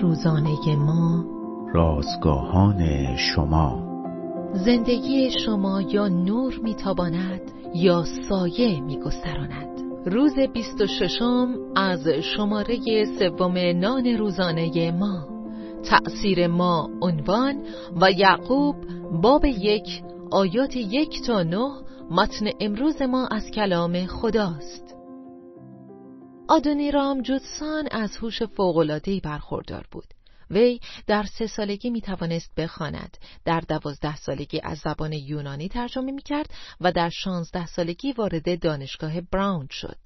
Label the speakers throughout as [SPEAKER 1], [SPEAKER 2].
[SPEAKER 1] روزانه ما.
[SPEAKER 2] رازگاهان شما.
[SPEAKER 1] زندگی شما یا نور میتاباند یا سایه میگستراند. روز 26 از شماره سوم نان روزانه ما. تأثیر ما عنوان و یعقوب باب یک آیات یک تا نه متن امروز ما از کلام خداست. آدونیرام جودسان از هوش فوق‌العاده‌ای برخوردار بود وی در سه سالگی می توانست بخواند، در دوازده سالگی از زبان یونانی ترجمه می کرد و در شانزده سالگی وارد دانشگاه براون شد.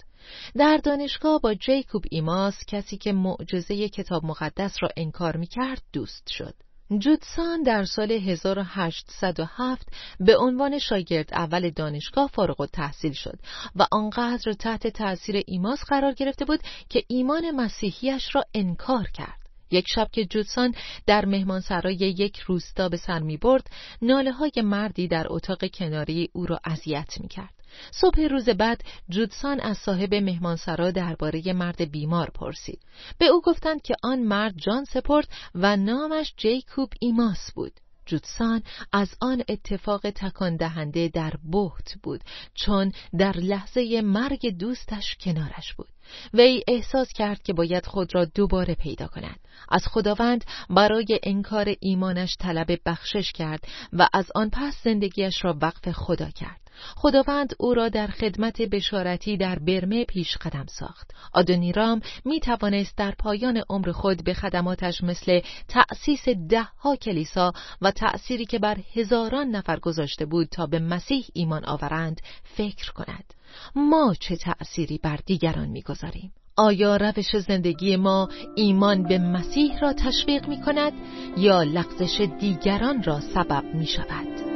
[SPEAKER 1] در دانشگاه با جیکوب ایماس کسی که معجزه کتاب مقدس را انکار می کرد دوست شد. جودسان در سال 1807 به عنوان شاگرد اول دانشگاه فارغ التحصیل شد و آنقدر تحت تأثیر ایماس قرار گرفته بود که ایمان مسیحیش را انکار کرد. یک شب که جودسان در مهمانسرای یک روستا به سر می برد ناله های مردی در اتاق کناری او را اذیت می کرد. صبح روز بعد جودسان از صاحب مهمانسرا درباره مرد بیمار پرسید. به او گفتند که آن مرد جان سپرد و نامش جیکوب ایماس بود. جودسان از آن اتفاق تکان دهنده در بحت بود چون در لحظه مرگ دوستش کنارش بود وی احساس کرد که باید خود را دوباره پیدا کند از خداوند برای انکار ایمانش طلب بخشش کرد و از آن پس زندگیش را وقف خدا کرد خداوند او را در خدمت بشارتی در برمه پیش قدم ساخت. آدونیرام می توانست در پایان عمر خود به خدماتش مثل تأسیس ده ها کلیسا و تأثیری که بر هزاران نفر گذاشته بود تا به مسیح ایمان آورند فکر کند. ما چه تأثیری بر دیگران می‌گذاریم؟ آیا روش زندگی ما ایمان به مسیح را تشویق می کند یا لغزش دیگران را سبب می شود؟